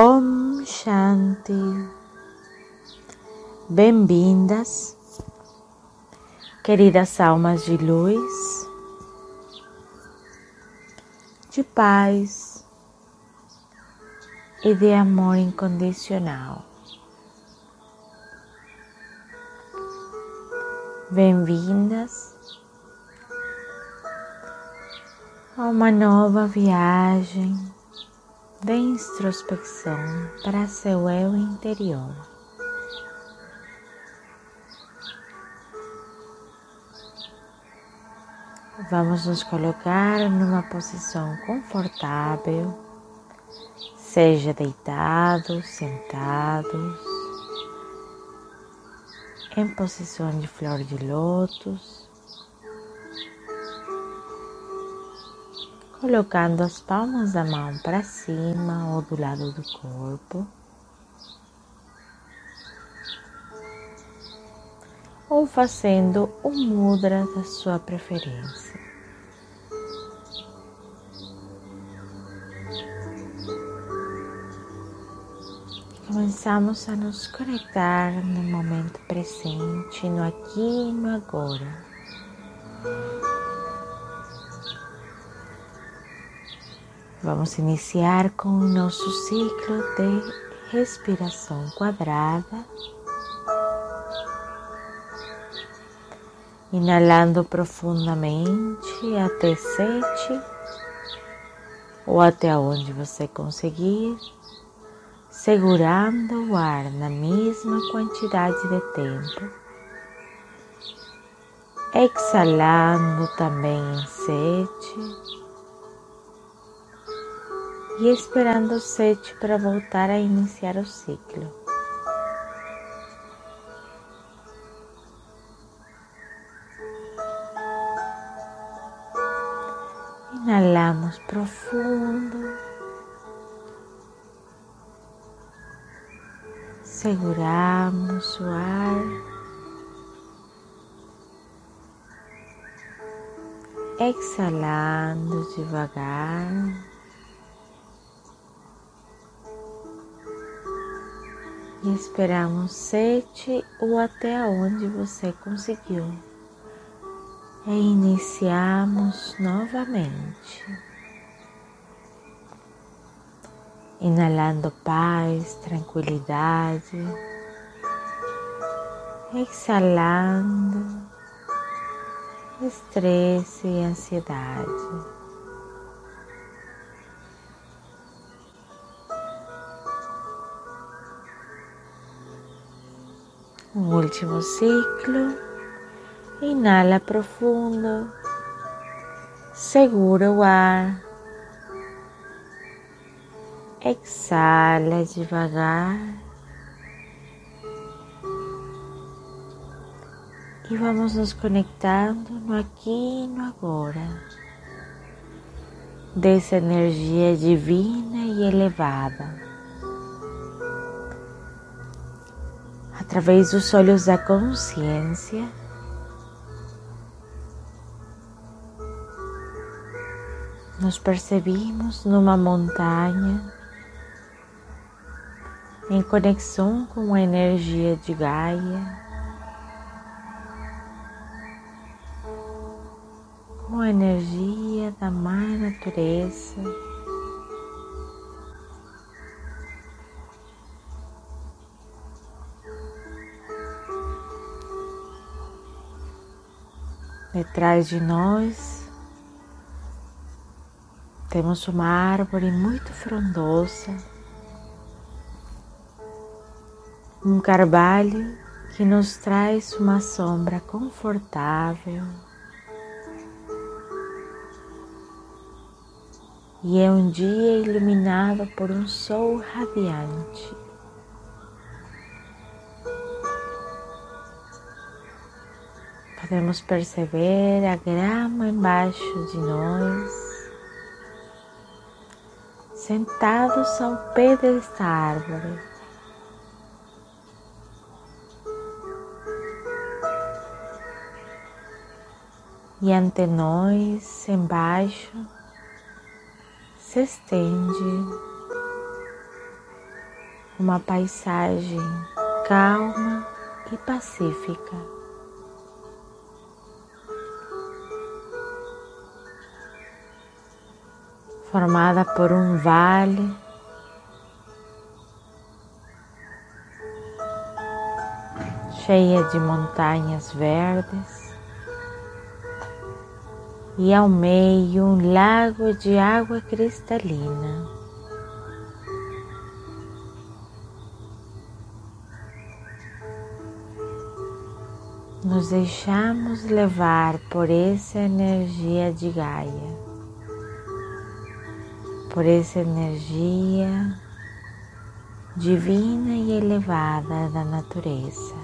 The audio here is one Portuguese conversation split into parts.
Om Shanti. Bem-vindas, queridas almas de luz, de paz e de amor incondicional. Bem-vindas a uma nova viagem de introspecção para seu eu interior. Vamos nos colocar numa posição confortável, seja deitados, sentados, em posição de flor de lótus. Colocando as palmas da mão para cima ou do lado do corpo. Ou fazendo o mudra da sua preferência. Começamos a nos conectar no momento presente, no aqui e no agora. Vamos iniciar com o nosso ciclo de respiração quadrada. Inalando profundamente até sete ou até onde você conseguir, segurando o ar na mesma quantidade de tempo. Exalando também em sete e esperando o sete para voltar a iniciar o ciclo. Inalamos profundo, seguramos o ar, exalando devagar. E esperamos sete ou até onde você conseguiu. E iniciamos novamente. Inalando paz, tranquilidade, exalando estresse e ansiedade. Um último ciclo. Inala profundo. Segura o ar. Exala devagar. E vamos nos conectando no aqui e no agora. Dessa energia divina e elevada. Através dos olhos da consciência, nos percebimos numa montanha em conexão com a energia de Gaia, com a energia da Mãe Natureza. Detrás de nós temos uma árvore muito frondosa, um carvalho que nos traz uma sombra confortável. E é um dia iluminado por um sol radiante. Podemos perceber a grama embaixo de nós, sentados ao pé desta árvore. E ante nós, embaixo, se estende uma paisagem calma e pacífica. Formada por um vale. Cheia de montanhas verdes. E ao meio um lago de água cristalina. Nos deixamos levar por essa energia de Gaia, por essa energia divina e elevada da natureza.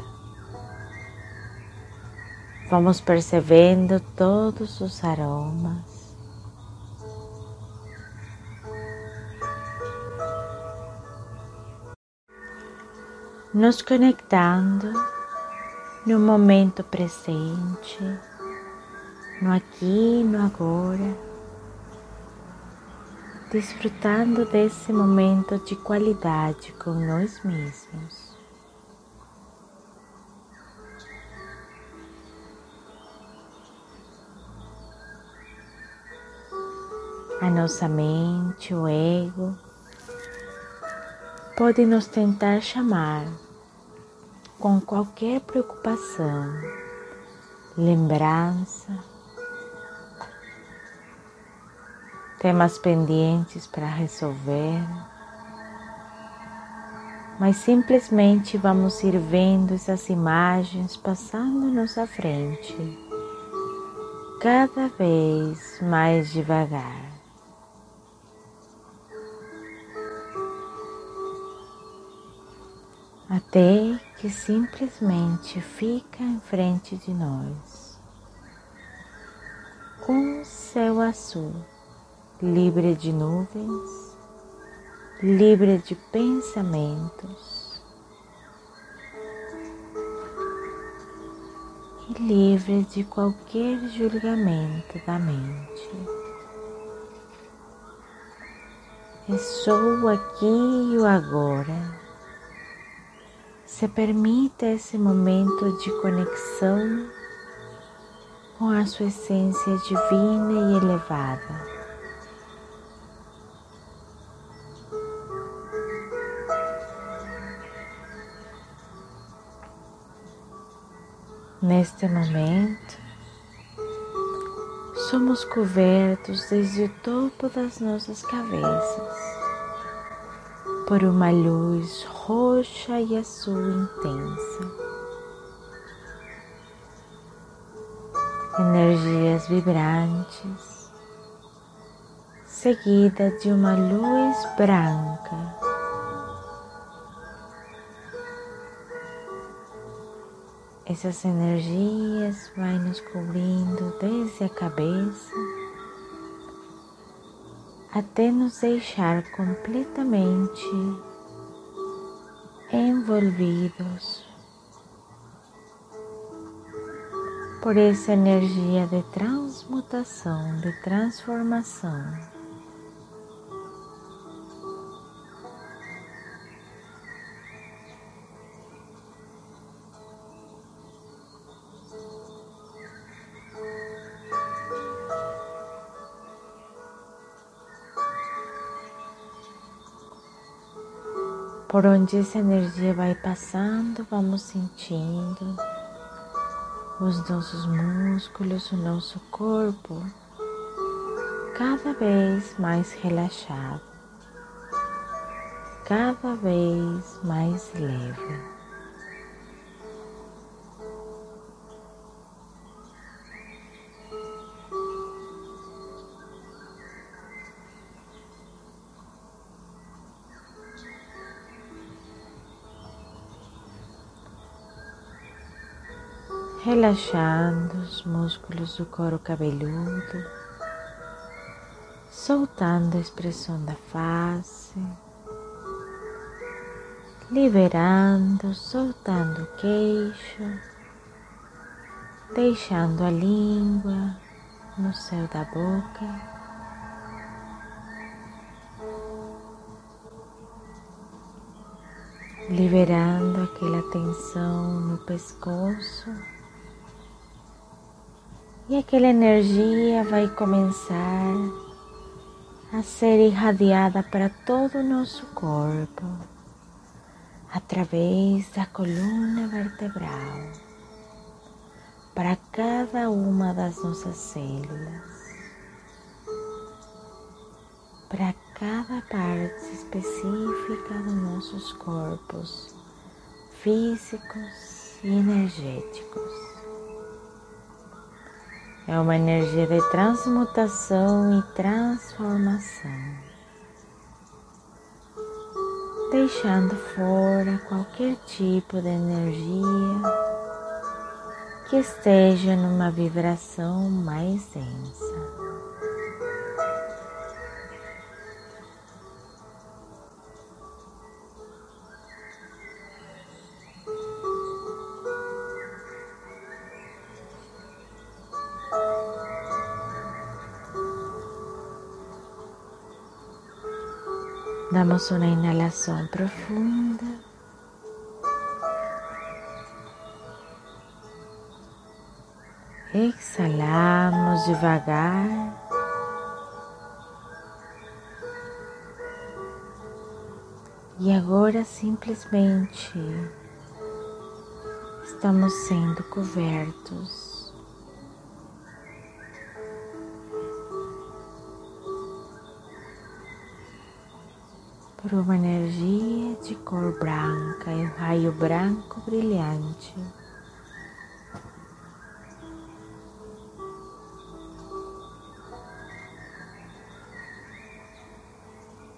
Vamos percebendo todos os aromas. Nos conectando no momento presente, no aqui e no agora, desfrutando desse momento de qualidade com nós mesmos. A nossa mente, o ego, pode nos tentar chamar com qualquer preocupação, lembrança, temas pendentes para resolver, mas simplesmente vamos ir vendo essas imagens passando-nos à frente, cada vez mais devagar. até que simplesmente fica em frente de nós. Com um céu azul, livre de nuvens, livre de pensamentos e livre de qualquer julgamento da mente. É só o aqui e o agora se permita esse momento de conexão com a sua essência divina e elevada. Neste momento, somos cobertos desde o topo das nossas cabeças por uma luz roxa e azul intensa. Energias vibrantes, seguida de uma luz branca. Essas energias vão nos cobrindo desde a cabeça até nos deixar completamente envolvidos por essa energia de transmutação, de transformação. Por onde essa energia vai passando, vamos sentindo os nossos músculos, o nosso corpo cada vez mais relaxado, cada vez mais leve. Relaxando os músculos do couro cabeludo, soltando a expressão da face, liberando, soltando o queixo, deixando a língua no céu da boca. liberando aquela tensão no pescoço. E aquela energia vai começar a ser irradiada para todo o nosso corpo, através da coluna vertebral, para cada uma das nossas células, para cada parte específica dos nossos corpos físicos e energéticos. É uma energia de transmutação e transformação, deixando fora qualquer tipo de energia que esteja numa vibração mais densa. Damos una inhalación profunda. Exhalamos devagar. E agora simplesmente estamos sendo cobertos por uma energia de cor branca e um raio branco brilhante.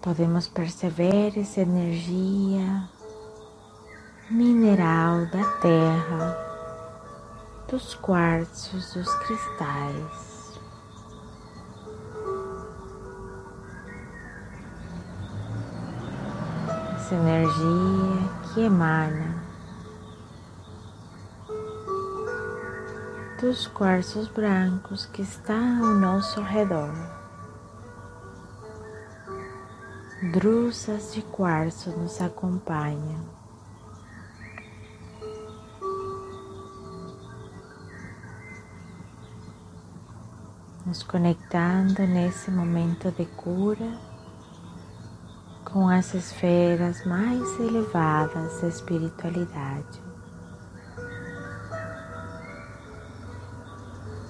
Podemos perceber essa energia mineral da terra, dos quartzos, dos cristais. Essa energia que emana dos quartzos brancos que estão ao nosso redor. Drusas de quartzo nos acompanham. Nos conectando nesse momento de cura com as esferas mais elevadas da espiritualidade.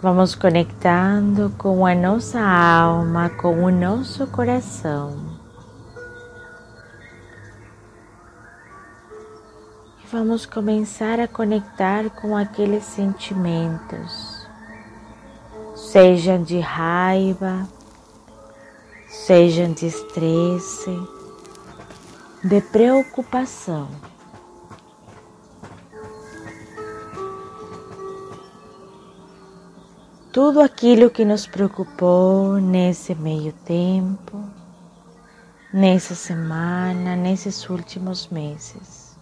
Vamos conectando com a nossa alma, com o nosso coração. E vamos começar a conectar com aqueles sentimentos, sejam de raiva, sejam de estresse, de preocupação. Tudo aquilo que nos preocupou nesse meio tempo, nessa semana, nesses últimos meses.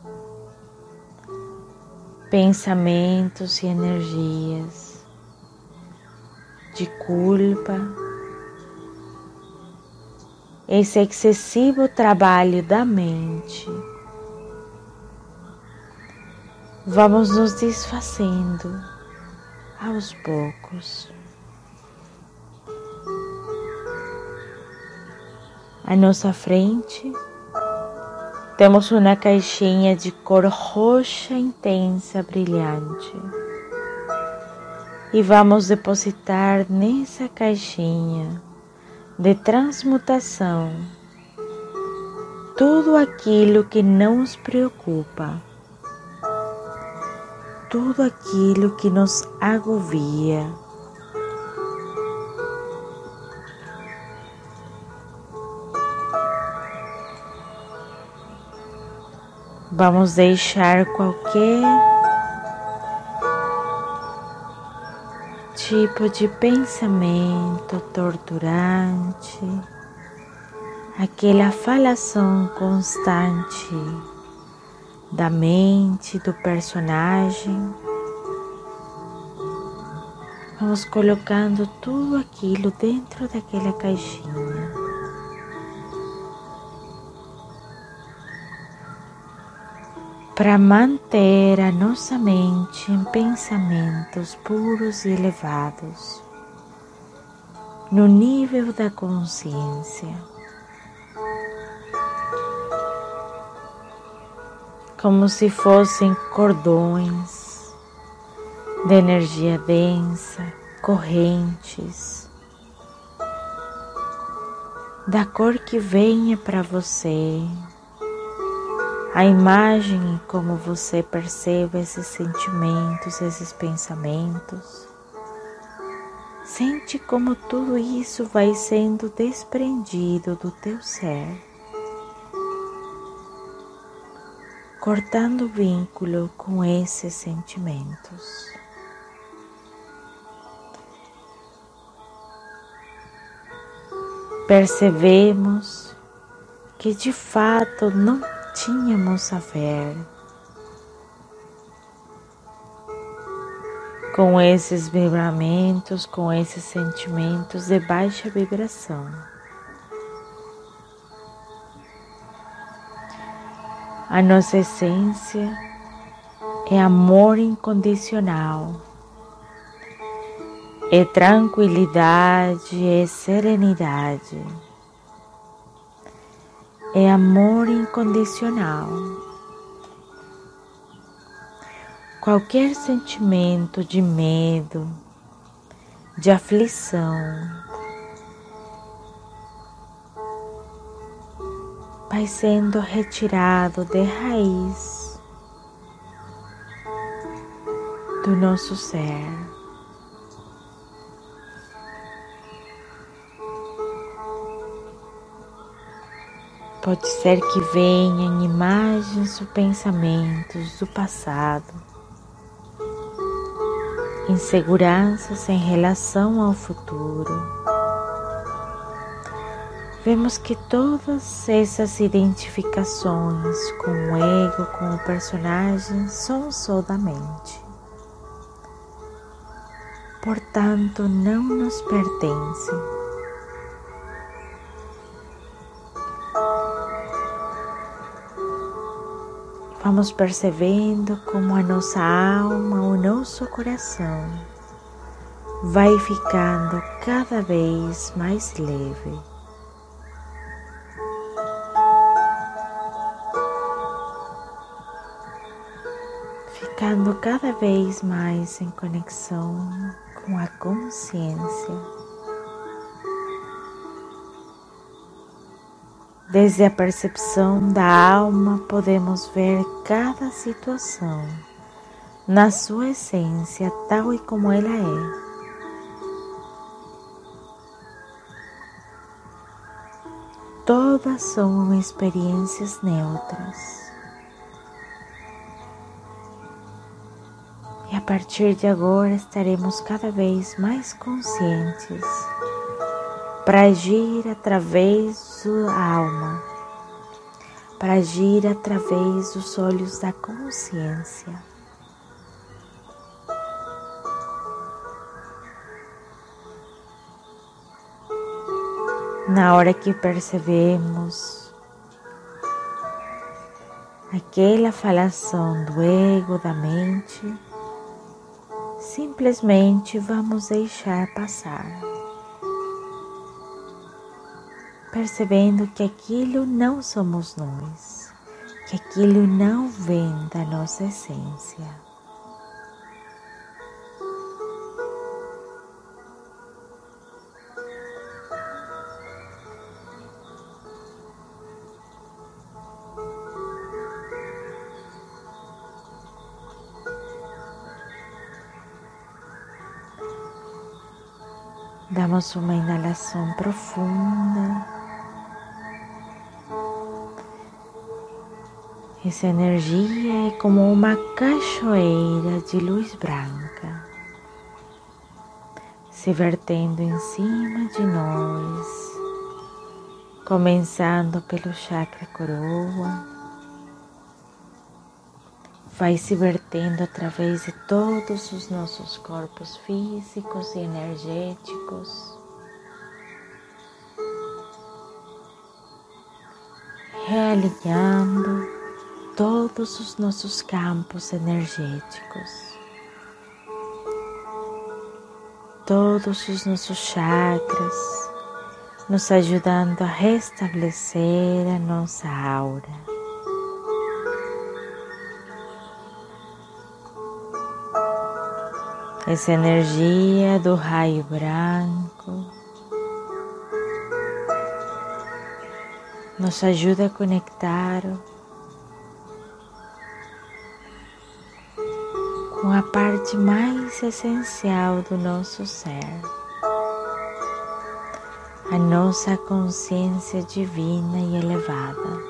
Pensamentos e energias de culpa, esse excessivo trabalho da mente. Vamos nos desfazendo aos poucos. À nossa frente, temos uma caixinha de cor roxa intensa, brilhante. E vamos depositar nessa caixinha de transmutação tudo aquilo que não nos preocupa, tudo aquilo que nos agovia. Vamos deixar qualquer tipo de pensamento torturante, aquela falação constante da mente do personagem. Vamos colocando tudo aquilo dentro daquela caixinha. Para manter a nossa mente em pensamentos puros e elevados, no nível da consciência. Como se fossem cordões de energia densa, correntes, da cor que venha para você a imagem como você percebe esses sentimentos, esses pensamentos. Sente como tudo isso vai sendo desprendido do teu ser, cortando o vínculo com esses sentimentos. Percebemos que de fato não tínhamos a ver com esses vibramentos, com esses sentimentos de baixa vibração. A nossa essência é amor incondicional, é tranquilidade, é serenidade é amor incondicional. Qualquer sentimento de medo, de aflição, vai sendo retirado de raiz do nosso ser. Pode ser que venham imagens ou pensamentos do passado, inseguranças em relação ao futuro. Vemos que todas essas identificações com o ego, com o personagem, são só da mente. Portanto, não nos pertencem. Vamos percebendo como a nossa alma, o nosso coração vai ficando cada vez mais leve. Ficando cada vez mais em conexão com a consciência. Desde a percepção da alma, podemos ver cada situação na sua essência, tal e como ela é. Todas são experiências neutras. E a partir de agora estaremos cada vez mais conscientes para agir através da alma, para agir através dos olhos da consciência. Na hora que percebemos aquela falação do ego, da mente, simplesmente vamos deixar passar. Percebendo que aquilo não somos nós, que aquilo não vem da nossa essência. Damos uma inalação profunda. Essa energia é como uma cachoeira de luz branca se vertendo em cima de nós, começando pelo chakra coroa, vai se vertendo através de todos os nossos corpos físicos e energéticos. Realinhando todos os nossos campos energéticos, todos os nossos chakras, nos ajudando a restabelecer a nossa aura. Essa energia do raio branco nos ajuda a conectar com a parte mais essencial do nosso ser, a nossa consciência divina e elevada.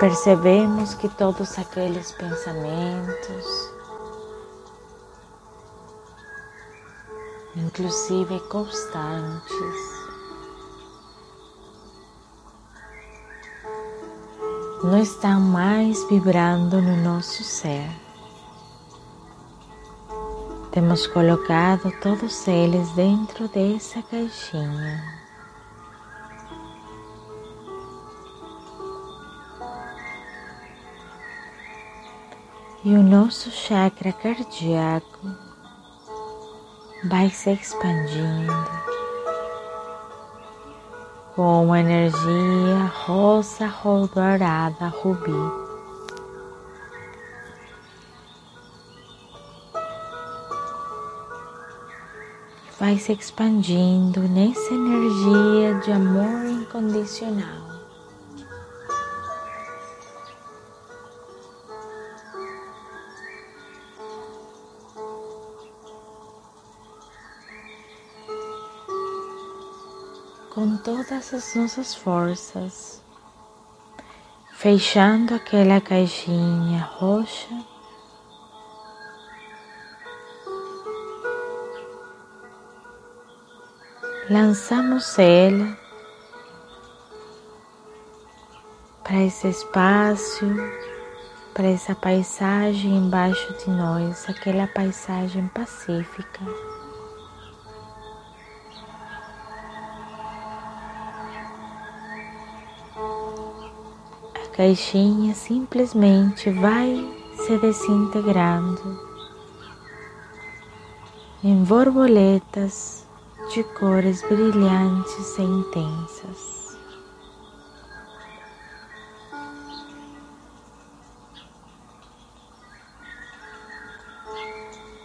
Percebemos que todos aqueles pensamentos, inclusive constantes, não estão mais vibrando no nosso ser. Temos colocado todos eles dentro dessa caixinha. e o nosso chakra cardíaco vai se expandindo com energia rosa dourada rubi. Vai se expandindo nessa energia de amor incondicional. Todas as nossas forças, fechando aquela caixinha roxa. Lançamos ela para esse espaço, para essa paisagem embaixo de nós, aquela paisagem pacífica. Caixinha simplesmente vai se desintegrando em borboletas de cores brilhantes e intensas.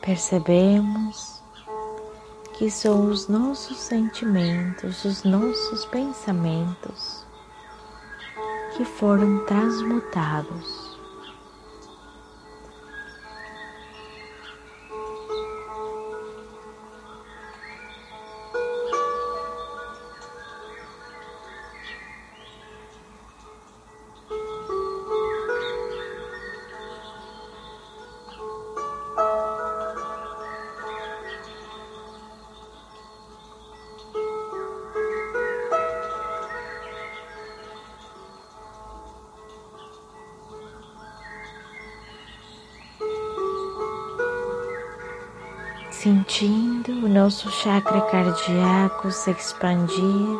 Percebemos que são os nossos sentimentos, os nossos pensamentos que foram transmutados. Sentindo o nosso chakra cardíaco se expandir.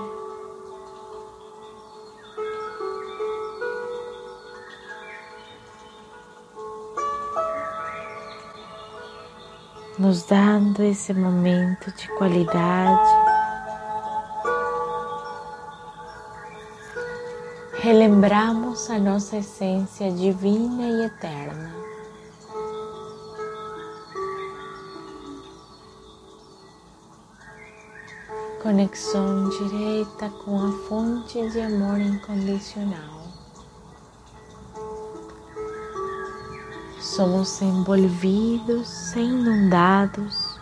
Nos dando esse momento de qualidade, relembramos a nossa essência divina e eterna. Conexão direta com a fonte de amor incondicional. Somos envolvidos, inundados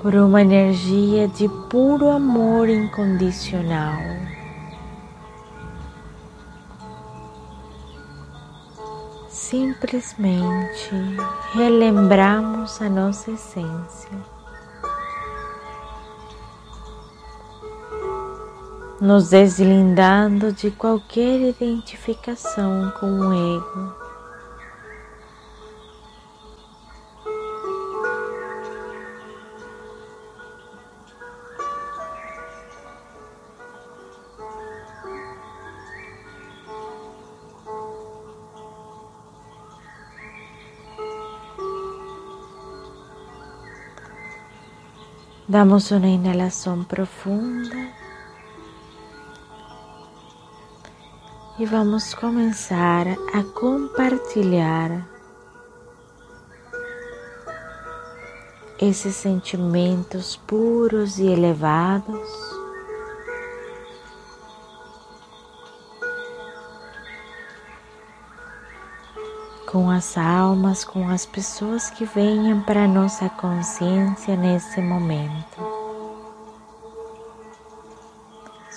por uma energia de puro amor incondicional. Simplesmente relembramos a nossa essência. nos deslindando de qualquer identificação com o ego. Damos una inhalación profunda. E vamos começar a compartilhar esses sentimentos puros e elevados com as almas, com as pessoas que venham para nossa consciência nesse momento.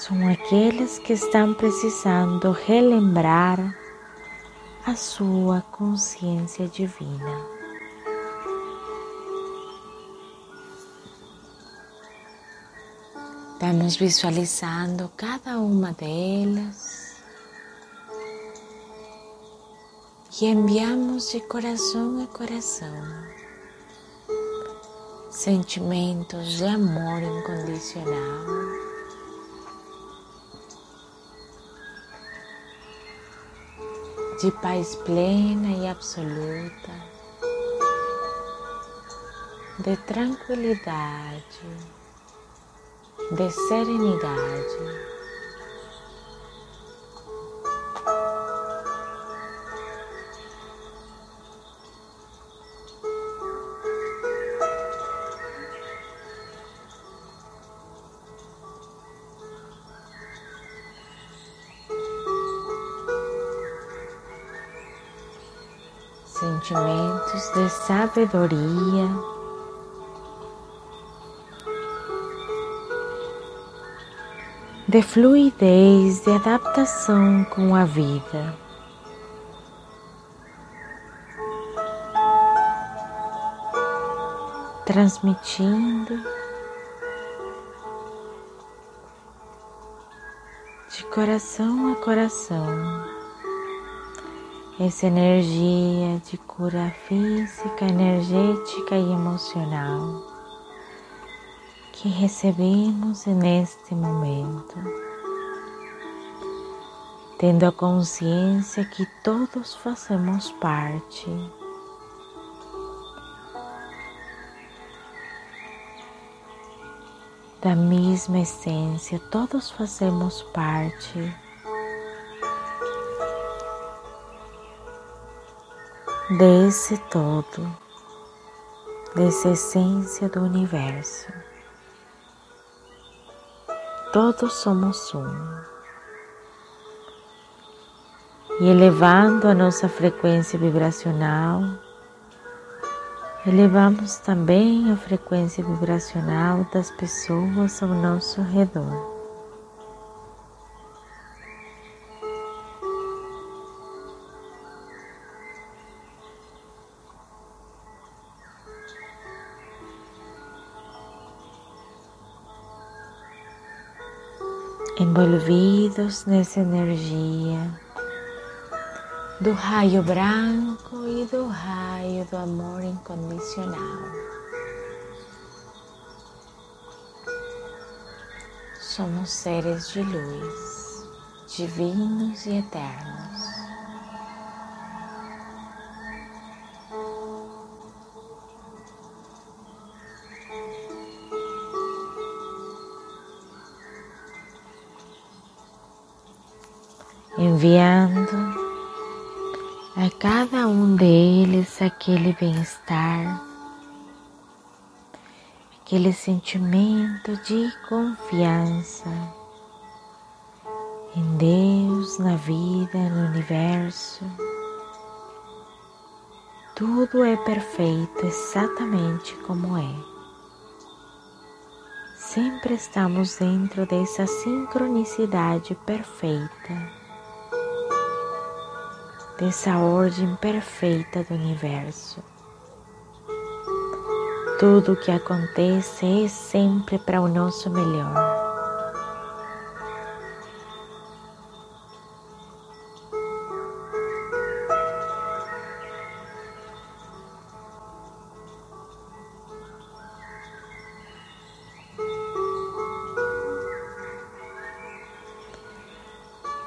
São aqueles que estão precisando relembrar a sua consciência divina. Estamos visualizando cada uma delas e enviamos de coração a coração sentimentos de amor incondicional. De paz plena e absoluta, de tranquilidade, de serenidade. De sabedoria, de fluidez, de adaptação com a vida. Transmitindo de coração a coração essa energia de cura física, energética e emocional que recebemos neste momento, tendo a consciência que todos fazemos parte. Da mesma essência, todos fazemos parte desse todo, dessa essência do universo. Todos somos um. E elevando a nossa frequência vibracional, elevamos também a frequência vibracional das pessoas ao nosso redor. Envolvidos nessa energia do raio branco e do raio do amor incondicional. Somos seres de luz, divinos e eternos. Enviando a cada um deles aquele bem-estar, aquele sentimento de confiança em Deus, na vida, no universo. Tudo é perfeito exatamente como é. Sempre estamos dentro dessa sincronicidade perfeita dessa ordem perfeita do universo. Tudo o que acontece é sempre para o nosso melhor.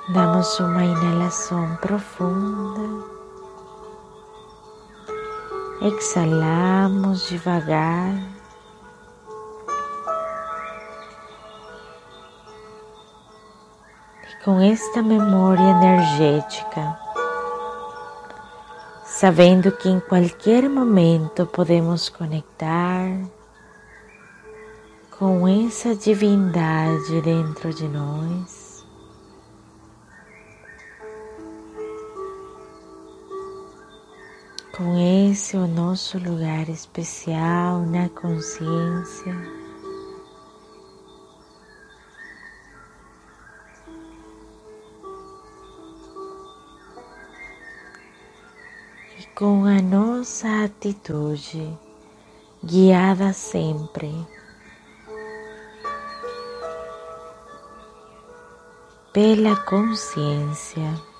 Damos uma respiração profunda. Exalamos devagar. E com esta memória energética, sabendo que em qualquer momento podemos conectar com essa divindade dentro de nós. Com esse o nosso lugar especial na consciência. E com a nossa atitude guiada sempre pela consciência.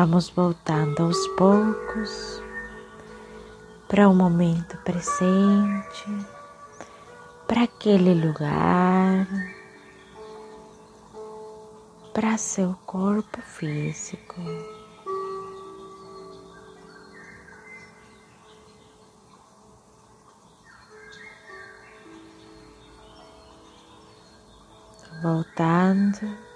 Vamos voltando aos poucos para o momento presente, para aquele lugar, para seu corpo físico. voltando.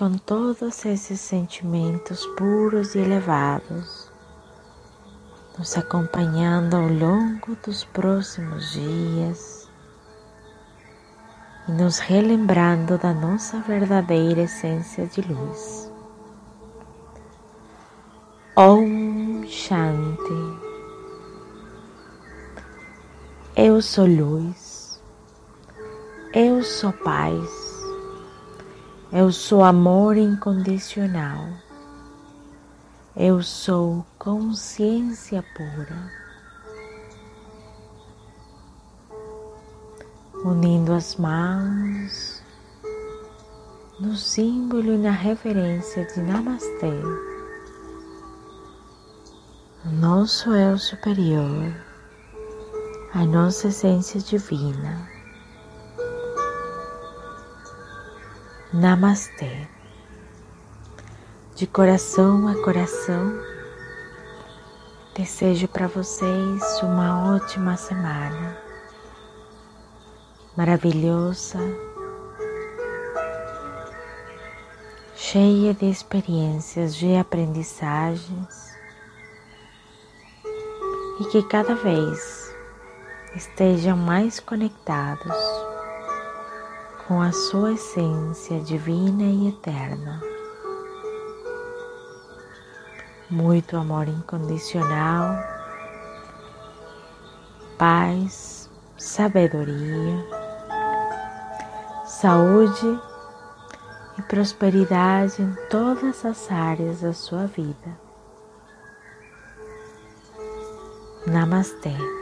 Com todos esses sentimentos puros e elevados, nos acompanhando ao longo dos próximos dias e nos relembrando da nossa verdadeira essência de luz. Om Shanti. Eu sou luz, eu sou paz, eu sou amor incondicional, eu sou consciência pura. Unindo as mãos no símbolo e na referência de Namastê, o nosso eu superior a nossa essência divina. Namastê. De coração a coração, desejo para vocês uma ótima semana, maravilhosa, cheia de experiências, de aprendizagens e que cada vez estejam mais conectados com a sua essência divina e eterna. Muito amor incondicional, paz, sabedoria, saúde e prosperidade em todas as áreas da sua vida. Namastê.